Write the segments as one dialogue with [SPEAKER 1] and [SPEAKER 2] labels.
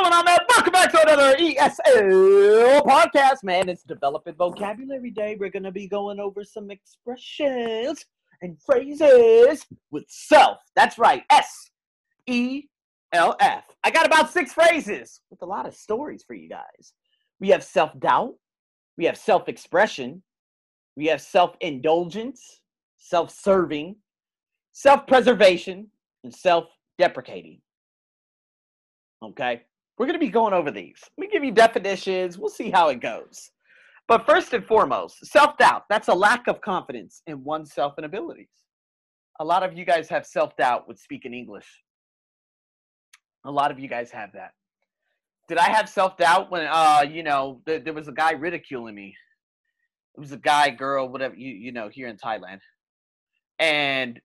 [SPEAKER 1] going on, man? Welcome back to another ESL podcast, man. It's Developing Vocabulary Day. We're going to be going over some expressions and phrases with self. That's right, S E L F. I got about six phrases with a lot of stories for you guys. We have self doubt, we have self expression, we have self indulgence, self serving, self preservation, and self deprecating. Okay? We're going to be going over these. Let me give you definitions. We'll see how it goes. But first and foremost, self doubt. That's a lack of confidence in oneself and abilities. A lot of you guys have self doubt with speaking English. A lot of you guys have that. Did I have self doubt when, uh, you know, th- there was a guy ridiculing me? It was a guy, girl, whatever, you, you know, here in Thailand. And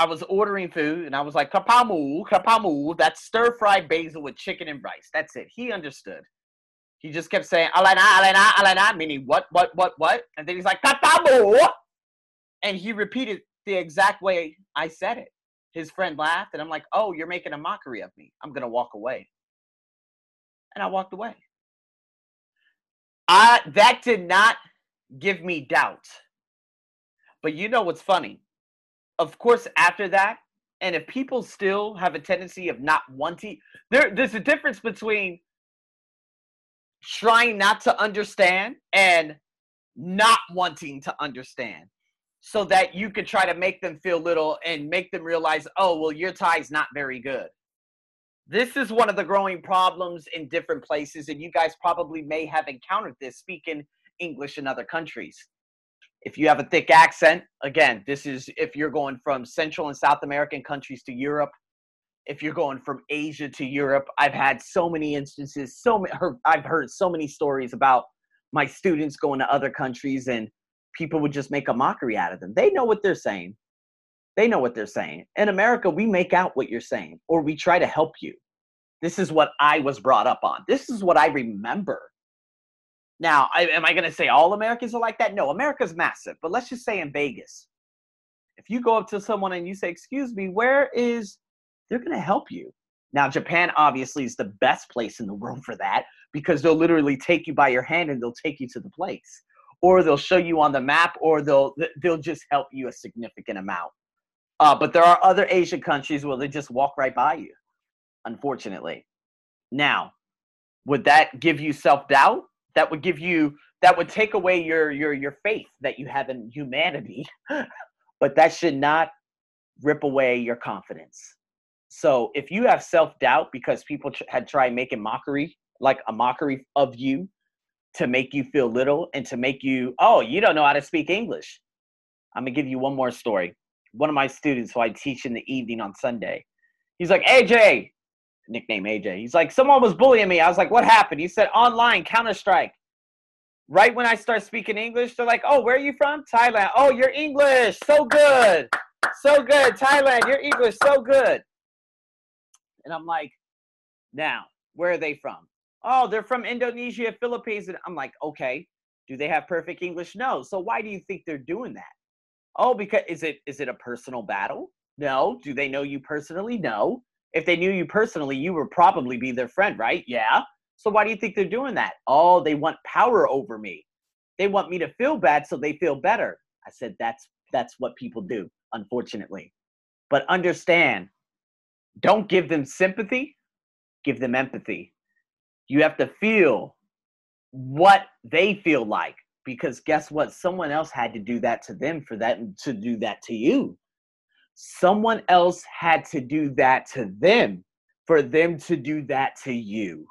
[SPEAKER 1] I was ordering food and I was like, kapamu, kapamu. That's stir fried basil with chicken and rice. That's it. He understood. He just kept saying, alana, alana, alana, meaning what, what, what, what? And then he's like, kapamu. And he repeated the exact way I said it. His friend laughed and I'm like, oh, you're making a mockery of me. I'm going to walk away. And I walked away. I, that did not give me doubt. But you know what's funny? Of course, after that, and if people still have a tendency of not wanting, there, there's a difference between trying not to understand and not wanting to understand so that you could try to make them feel little and make them realize, oh, well, your Thai's not very good. This is one of the growing problems in different places, and you guys probably may have encountered this speaking English in other countries. If you have a thick accent, again, this is if you're going from Central and South American countries to Europe. If you're going from Asia to Europe, I've had so many instances. So many, I've heard so many stories about my students going to other countries and people would just make a mockery out of them. They know what they're saying. They know what they're saying. In America, we make out what you're saying or we try to help you. This is what I was brought up on. This is what I remember now, I, am I going to say all Americans are like that? No, America's massive. But let's just say in Vegas, if you go up to someone and you say, "Excuse me, where is?" They're going to help you. Now, Japan obviously is the best place in the world for that because they'll literally take you by your hand and they'll take you to the place, or they'll show you on the map, or they'll they'll just help you a significant amount. Uh, but there are other Asian countries where they just walk right by you, unfortunately. Now, would that give you self doubt? That would give you that would take away your your your faith that you have in humanity but that should not rip away your confidence. So if you have self-doubt because people had tried making mockery like a mockery of you to make you feel little and to make you oh you don't know how to speak english. I'm gonna give you one more story. One of my students who i teach in the evening on sunday he's like aj nickname AJ. He's like, someone was bullying me. I was like, what happened? He said, online, Counter Strike. Right when I start speaking English, they're like, oh, where are you from? Thailand. Oh, you're English. So good. So good. Thailand, you're English. So good. And I'm like, now, where are they from? Oh, they're from Indonesia, Philippines. And I'm like, okay. Do they have perfect English? No. So why do you think they're doing that? Oh, because is it is it a personal battle? No. Do they know you personally? No. If they knew you personally, you would probably be their friend, right? Yeah. So why do you think they're doing that? Oh, they want power over me. They want me to feel bad so they feel better. I said that's that's what people do, unfortunately. But understand, don't give them sympathy, give them empathy. You have to feel what they feel like because guess what? Someone else had to do that to them for that to do that to you someone else had to do that to them for them to do that to you.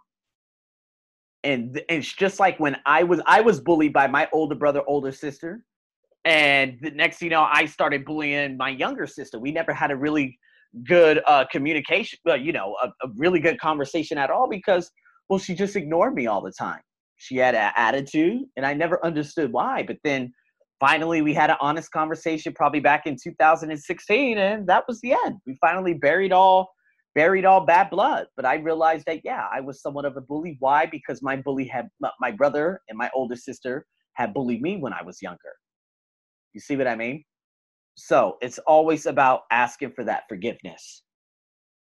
[SPEAKER 1] And it's just like when i was i was bullied by my older brother older sister. And the next you know i started bullying my younger sister. We never had a really good uh, communication uh, you know a, a really good conversation at all because well she just ignored me all the time. She had an attitude and i never understood why but then finally we had an honest conversation probably back in 2016 and that was the end we finally buried all buried all bad blood but i realized that yeah i was somewhat of a bully why because my bully had my brother and my older sister had bullied me when i was younger you see what i mean so it's always about asking for that forgiveness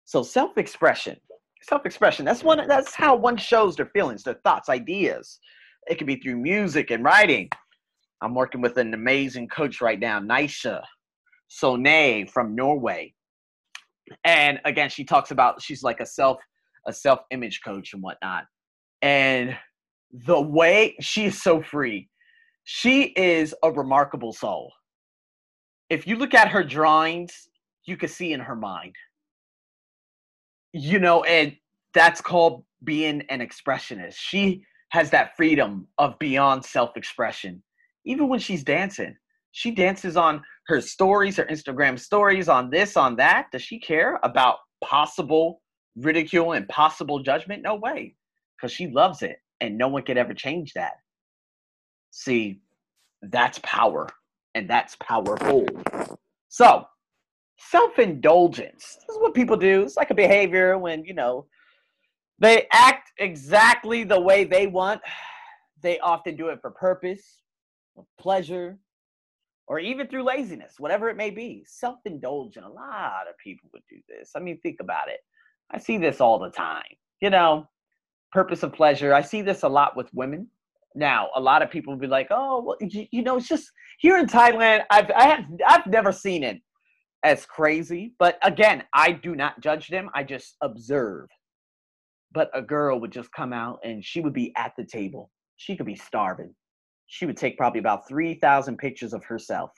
[SPEAKER 1] so self-expression self-expression. That's one. That's how one shows their feelings, their thoughts, ideas. It can be through music and writing. I'm working with an amazing coach right now, Nisha Sonay from Norway. And again, she talks about she's like a self a self image coach and whatnot. And the way she is so free, she is a remarkable soul. If you look at her drawings, you can see in her mind. You know, and that's called being an expressionist. She has that freedom of beyond self expression. Even when she's dancing, she dances on her stories, her Instagram stories, on this, on that. Does she care about possible ridicule and possible judgment? No way, because she loves it, and no one could ever change that. See, that's power, and that's powerful. So, self indulgence. This is what people do. It's like a behavior when, you know, they act exactly the way they want. They often do it for purpose, pleasure, or even through laziness, whatever it may be. Self indulgent. A lot of people would do this. I mean, think about it. I see this all the time. You know, purpose of pleasure. I see this a lot with women. Now, a lot of people will be like, "Oh, well, you, you know, it's just here in Thailand. I've I have I've never seen it as crazy, but again, I do not judge them. I just observe. But a girl would just come out and she would be at the table. She could be starving she would take probably about 3,000 pictures of herself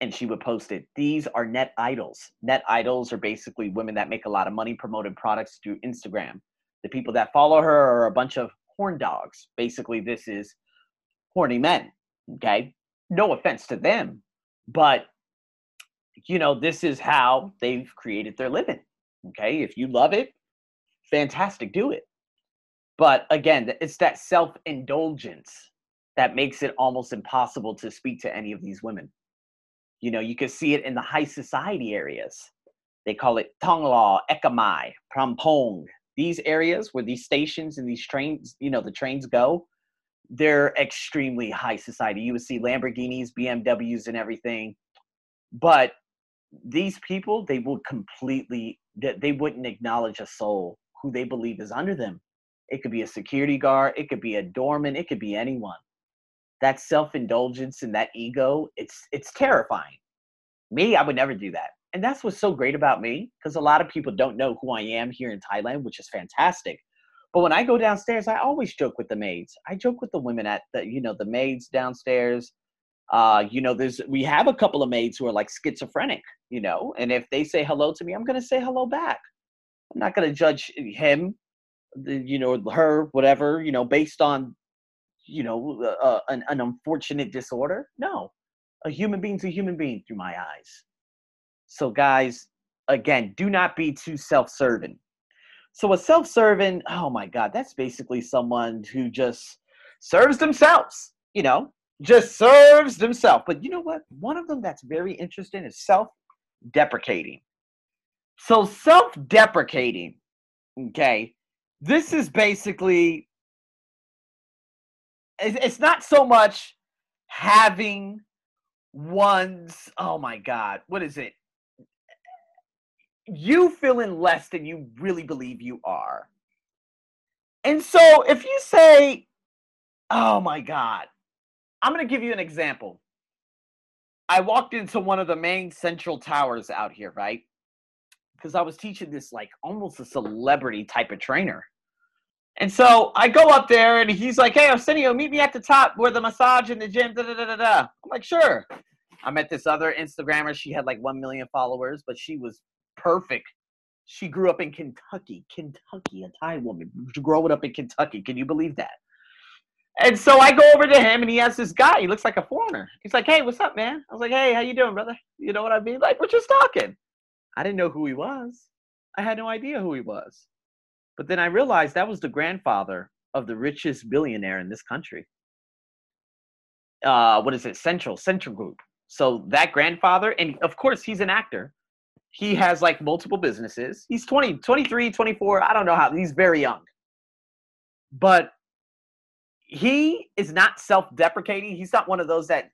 [SPEAKER 1] and she would post it. These are net idols. Net idols are basically women that make a lot of money promoting products through Instagram. The people that follow her are a bunch of horn dogs. Basically, this is horny men. Okay. No offense to them, but you know, this is how they've created their living. Okay. If you love it, fantastic, do it. But again, it's that self indulgence that makes it almost impossible to speak to any of these women. You know, you can see it in the high society areas. They call it Thonglor, Ekamai, Phrom Phong. These areas where these stations and these trains, you know, the trains go, they're extremely high society. You would see Lamborghinis, BMWs, and everything. But these people, they would completely, they wouldn't acknowledge a soul who they believe is under them. It could be a security guard, it could be a doorman, it could be anyone that self-indulgence and that ego it's it's terrifying. Me i would never do that. And that's what's so great about me because a lot of people don't know who i am here in thailand which is fantastic. But when i go downstairs i always joke with the maids. I joke with the women at the you know the maids downstairs. Uh you know there's we have a couple of maids who are like schizophrenic you know and if they say hello to me i'm going to say hello back. I'm not going to judge him the, you know her whatever you know based on you know, uh, uh, an, an unfortunate disorder. No, a human being's a human being through my eyes. So, guys, again, do not be too self serving. So, a self serving, oh my God, that's basically someone who just serves themselves, you know, just serves themselves. But you know what? One of them that's very interesting is self deprecating. So, self deprecating, okay, this is basically it's not so much having one's oh my god what is it? You feeling less than you really believe you are. And so if you say oh my god i'm going to give you an example. I walked into one of the main central towers out here right? Because i was teaching this like almost a celebrity type of trainer and so I go up there and he's like, Hey, Arsenio, meet me at the top where the massage in the gym. Da, da, da, da, da. I'm like, Sure. I met this other Instagrammer. She had like 1 million followers, but she was perfect. She grew up in Kentucky. Kentucky, a Thai woman growing up in Kentucky. Can you believe that? And so I go over to him and he has this guy. He looks like a foreigner. He's like, Hey, what's up, man? I was like, Hey, how you doing, brother? You know what I mean? Like, we're just talking. I didn't know who he was. I had no idea who he was. But then I realized that was the grandfather of the richest billionaire in this country. Uh, what is it? Central, Central Group. So that grandfather, and of course, he's an actor. He has like multiple businesses. He's 20, 23, 24. I don't know how. He's very young. But he is not self deprecating. He's not one of those that.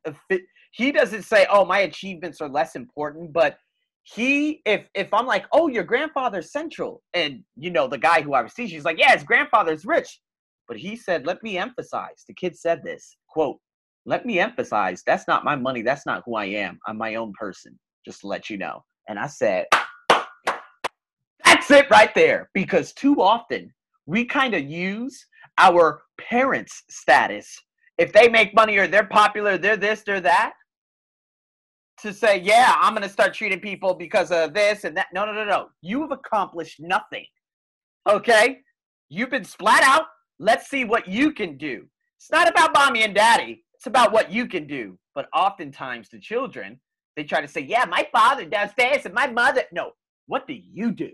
[SPEAKER 1] He doesn't say, oh, my achievements are less important, but he if if I'm like, oh, your grandfather's central, and you know the guy who I was teaching, he's like, yeah, his grandfather's rich, but he said, let me emphasize. The kid said this quote, let me emphasize, that's not my money, that's not who I am. I'm my own person, just to let you know. And I said, that's it right there, because too often we kind of use our parents' status. If they make money or they're popular, they're this, they're that to say, yeah, I'm going to start treating people because of this and that. No, no, no, no. You have accomplished nothing. Okay? You've been splat out. Let's see what you can do. It's not about mommy and daddy. It's about what you can do. But oftentimes the children, they try to say, yeah, my father does this and my mother. No, what do you do?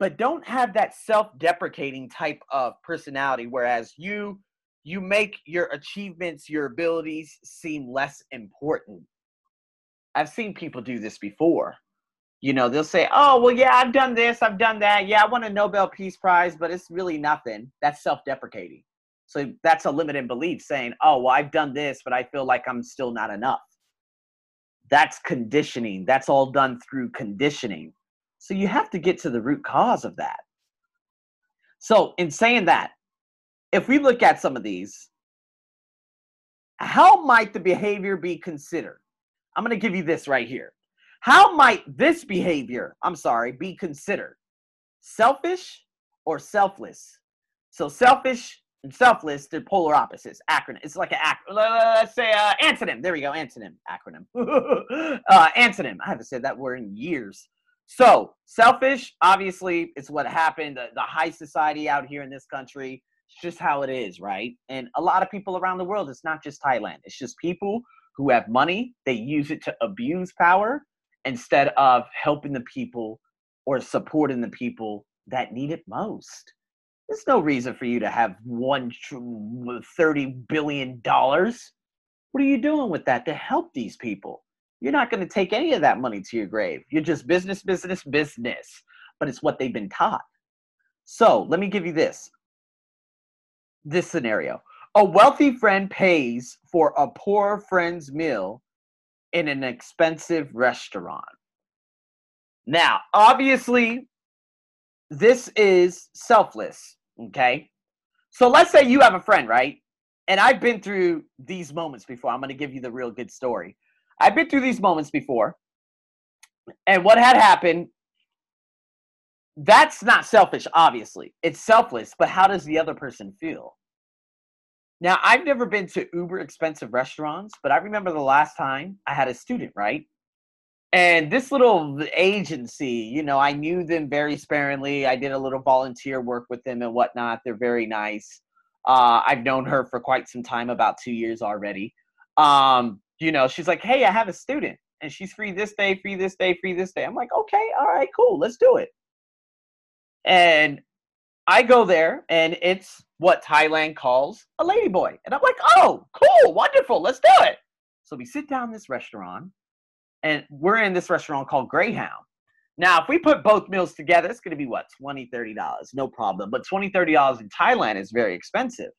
[SPEAKER 1] But don't have that self-deprecating type of personality, whereas you you make your achievements, your abilities seem less important I've seen people do this before. You know, they'll say, "Oh, well, yeah, I've done this, I've done that. Yeah, I won a Nobel Peace Prize, but it's really nothing." That's self-deprecating. So that's a limited belief, saying, "Oh, well, I've done this, but I feel like I'm still not enough." That's conditioning. That's all done through conditioning. So you have to get to the root cause of that. So, in saying that, if we look at some of these, how might the behavior be considered? I'm going to give you this right here. How might this behavior, I'm sorry, be considered? Selfish or selfless? So selfish and selfless, they're polar opposites. Acronym. It's like an acronym. Let's say uh, antonym. There we go. Antonym. Acronym. uh, antonym. I haven't said that word in years. So selfish, obviously, it's what happened. The, the high society out here in this country. It's just how it is, right? And a lot of people around the world. It's not just Thailand. It's just people who have money, they use it to abuse power instead of helping the people or supporting the people that need it most. There's no reason for you to have one thirty billion dollars. What are you doing with that to help these people? You're not going to take any of that money to your grave. You're just business, business, business. But it's what they've been taught. So let me give you this. This scenario. A wealthy friend pays for a poor friend's meal in an expensive restaurant. Now, obviously, this is selfless, okay? So let's say you have a friend, right? And I've been through these moments before. I'm going to give you the real good story. I've been through these moments before. And what had happened, that's not selfish, obviously. It's selfless, but how does the other person feel? Now, I've never been to uber expensive restaurants, but I remember the last time I had a student, right? And this little agency, you know, I knew them very sparingly. I did a little volunteer work with them and whatnot. They're very nice. Uh, I've known her for quite some time, about two years already. Um, you know, she's like, hey, I have a student and she's free this day, free this day, free this day. I'm like, okay, all right, cool, let's do it. And I go there and it's what Thailand calls a ladyboy. And I'm like, oh, cool, wonderful, let's do it. So we sit down in this restaurant and we're in this restaurant called Greyhound. Now, if we put both meals together, it's going to be what, 20 $30, no problem. But 20 $30 in Thailand is very expensive.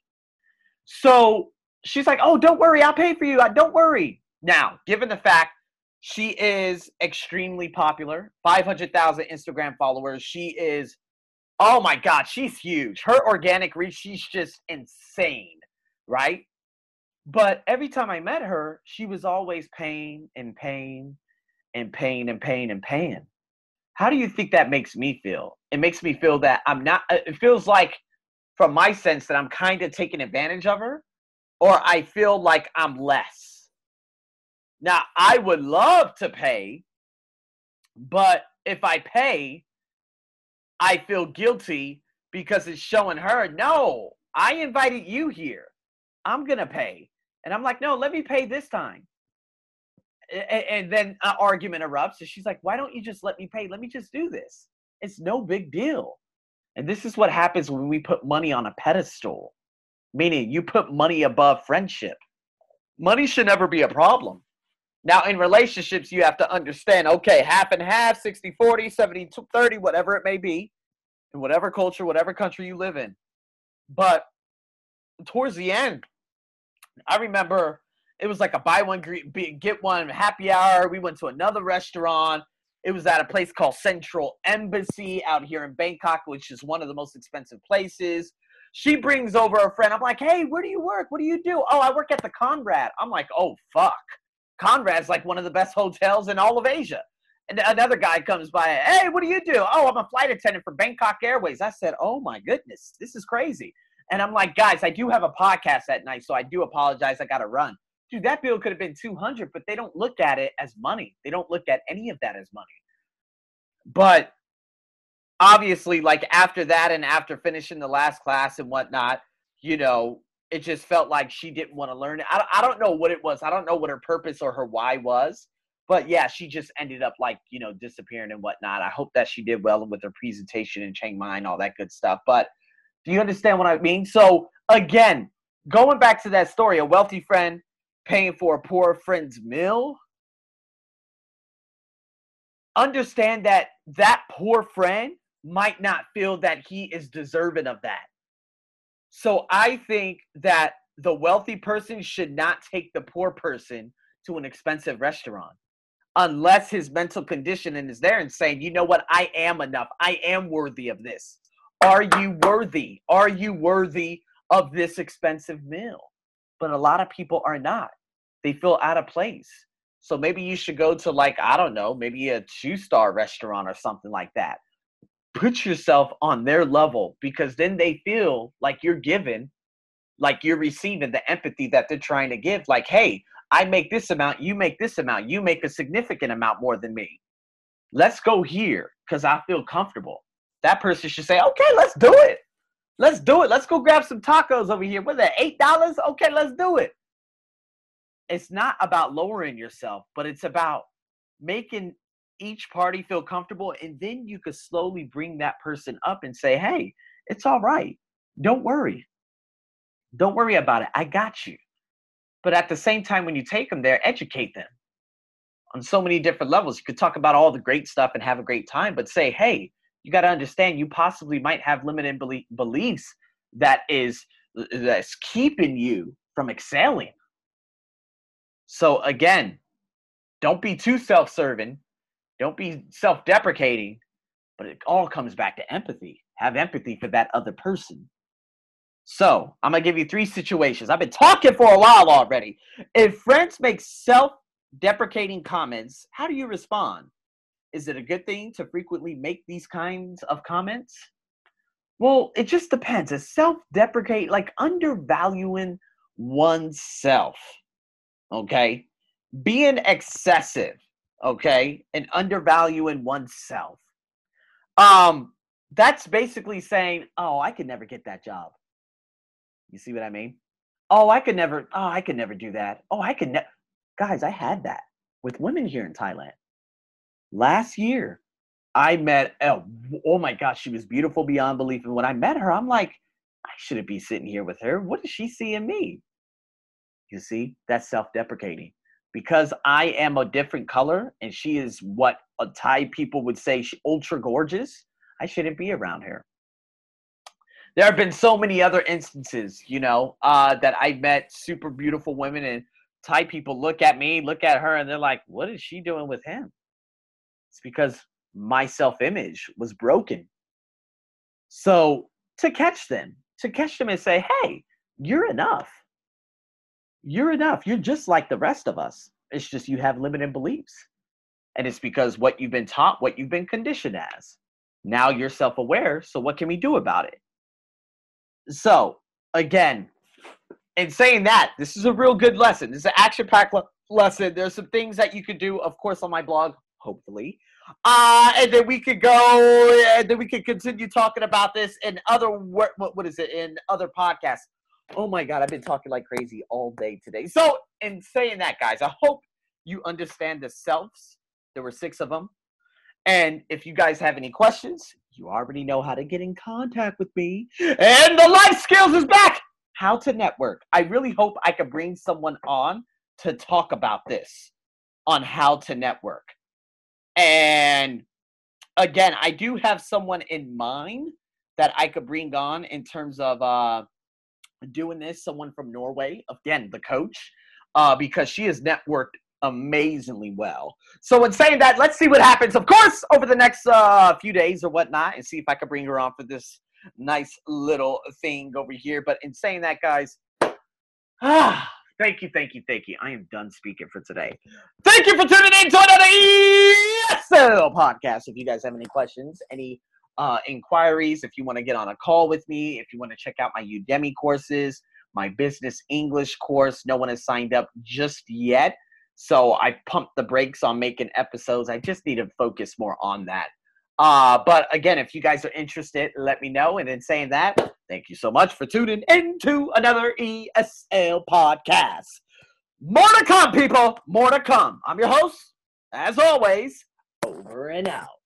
[SPEAKER 1] So she's like, oh, don't worry, I'll pay for you. I Don't worry. Now, given the fact she is extremely popular, 500,000 Instagram followers, she is Oh my God, she's huge. Her organic reach, she's just insane, right? But every time I met her, she was always pain and pain and pain and pain and pain. How do you think that makes me feel? It makes me feel that I'm not, uh, it feels like, from my sense, that I'm kind of taking advantage of her, or I feel like I'm less. Now, I would love to pay, but if I pay, I feel guilty because it's showing her, no, I invited you here. I'm going to pay. And I'm like, no, let me pay this time. And then an argument erupts. And she's like, why don't you just let me pay? Let me just do this. It's no big deal. And this is what happens when we put money on a pedestal, meaning you put money above friendship. Money should never be a problem. Now, in relationships, you have to understand okay, half and half, 60 40, 70 30, whatever it may be, in whatever culture, whatever country you live in. But towards the end, I remember it was like a buy one get one happy hour. We went to another restaurant. It was at a place called Central Embassy out here in Bangkok, which is one of the most expensive places. She brings over a friend. I'm like, hey, where do you work? What do you do? Oh, I work at the Conrad. I'm like, oh, fuck. Conrad's like one of the best hotels in all of Asia. And another guy comes by, hey, what do you do? Oh, I'm a flight attendant for Bangkok Airways. I said, oh my goodness, this is crazy. And I'm like, guys, I do have a podcast at night, so I do apologize. I got to run. Dude, that bill could have been 200, but they don't look at it as money. They don't look at any of that as money. But obviously, like after that and after finishing the last class and whatnot, you know, it just felt like she didn't want to learn it. I, I don't know what it was. I don't know what her purpose or her why was but yeah, she just ended up like, you know, disappearing and whatnot. I hope that she did well with her presentation in Chiang Mai and all that good stuff. But do you understand what I mean? So again, going back to that story, a wealthy friend paying for a poor friend's meal. Understand that that poor friend might not feel that he is deserving of that. So I think that the wealthy person should not take the poor person to an expensive restaurant unless his mental conditioning is there and saying, you know what, I am enough. I am worthy of this. Are you worthy? Are you worthy of this expensive meal? But a lot of people are not. They feel out of place. So maybe you should go to, like, I don't know, maybe a two star restaurant or something like that. Put yourself on their level because then they feel like you're given, like you're receiving the empathy that they're trying to give. Like, hey, I make this amount, you make this amount, you make a significant amount more than me. Let's go here because I feel comfortable. That person should say, okay, let's do it. Let's do it. Let's go grab some tacos over here. What's that? Eight dollars? Okay, let's do it. It's not about lowering yourself, but it's about making each party feel comfortable. And then you could slowly bring that person up and say, hey, it's all right. Don't worry. Don't worry about it. I got you. But at the same time, when you take them there, educate them on so many different levels. You could talk about all the great stuff and have a great time, but say, hey, you got to understand you possibly might have limited belie- beliefs that is that's keeping you from excelling. So again, don't be too self-serving, don't be self-deprecating, but it all comes back to empathy. Have empathy for that other person. So I'm gonna give you three situations. I've been talking for a while already. If friends make self-deprecating comments, how do you respond? Is it a good thing to frequently make these kinds of comments? Well, it just depends. It's self-deprecate, like undervaluing oneself. Okay, being excessive. Okay, and undervaluing oneself. Um, that's basically saying, "Oh, I could never get that job." You see what I mean? Oh, I could never. Oh, I could never do that. Oh, I could never. Guys, I had that with women here in Thailand. Last year, I met. Oh, oh my gosh, she was beautiful beyond belief. And when I met her, I'm like, I shouldn't be sitting here with her. What does she see in me? You see, that's self-deprecating. Because I am a different color and she is what a Thai people would say ultra gorgeous. I shouldn't be around her there have been so many other instances, you know, uh, that I met super beautiful women and Thai people look at me, look at her, and they're like, what is she doing with him? It's because my self image was broken. So to catch them, to catch them and say, hey, you're enough. You're enough. You're just like the rest of us. It's just you have limited beliefs. And it's because what you've been taught, what you've been conditioned as. Now you're self aware. So what can we do about it? So, again, in saying that, this is a real good lesson. This is an action packed le- lesson. There's some things that you could do, of course, on my blog, hopefully. Uh, and then we could go, and then we could continue talking about this in other, what, what is it, in other podcasts. Oh my God, I've been talking like crazy all day today. So, in saying that, guys, I hope you understand the selves. There were six of them. And if you guys have any questions, you already know how to get in contact with me. And the life skills is back. How to network. I really hope I can bring someone on to talk about this on how to network. And again, I do have someone in mind that I could bring on in terms of uh, doing this. Someone from Norway, again, the coach. uh, because she has networked amazingly well. So, in saying that, let's see what happens, of course, over the next uh, few days or whatnot, and see if I can bring her on for this nice little thing over here. But in saying that, guys, ah, thank you, thank you, thank you. I am done speaking for today. Thank you for tuning in to another ESL podcast. If you guys have any questions, any uh, inquiries, if you want to get on a call with me, if you want to check out my Udemy courses, my business English course, no one has signed up just yet. So I pumped the brakes on making episodes. I just need to focus more on that. Uh, but again, if you guys are interested, let me know. And in saying that, thank you so much for tuning into another ESL podcast. More to come, people. More to come. I'm your host, as always, over and out.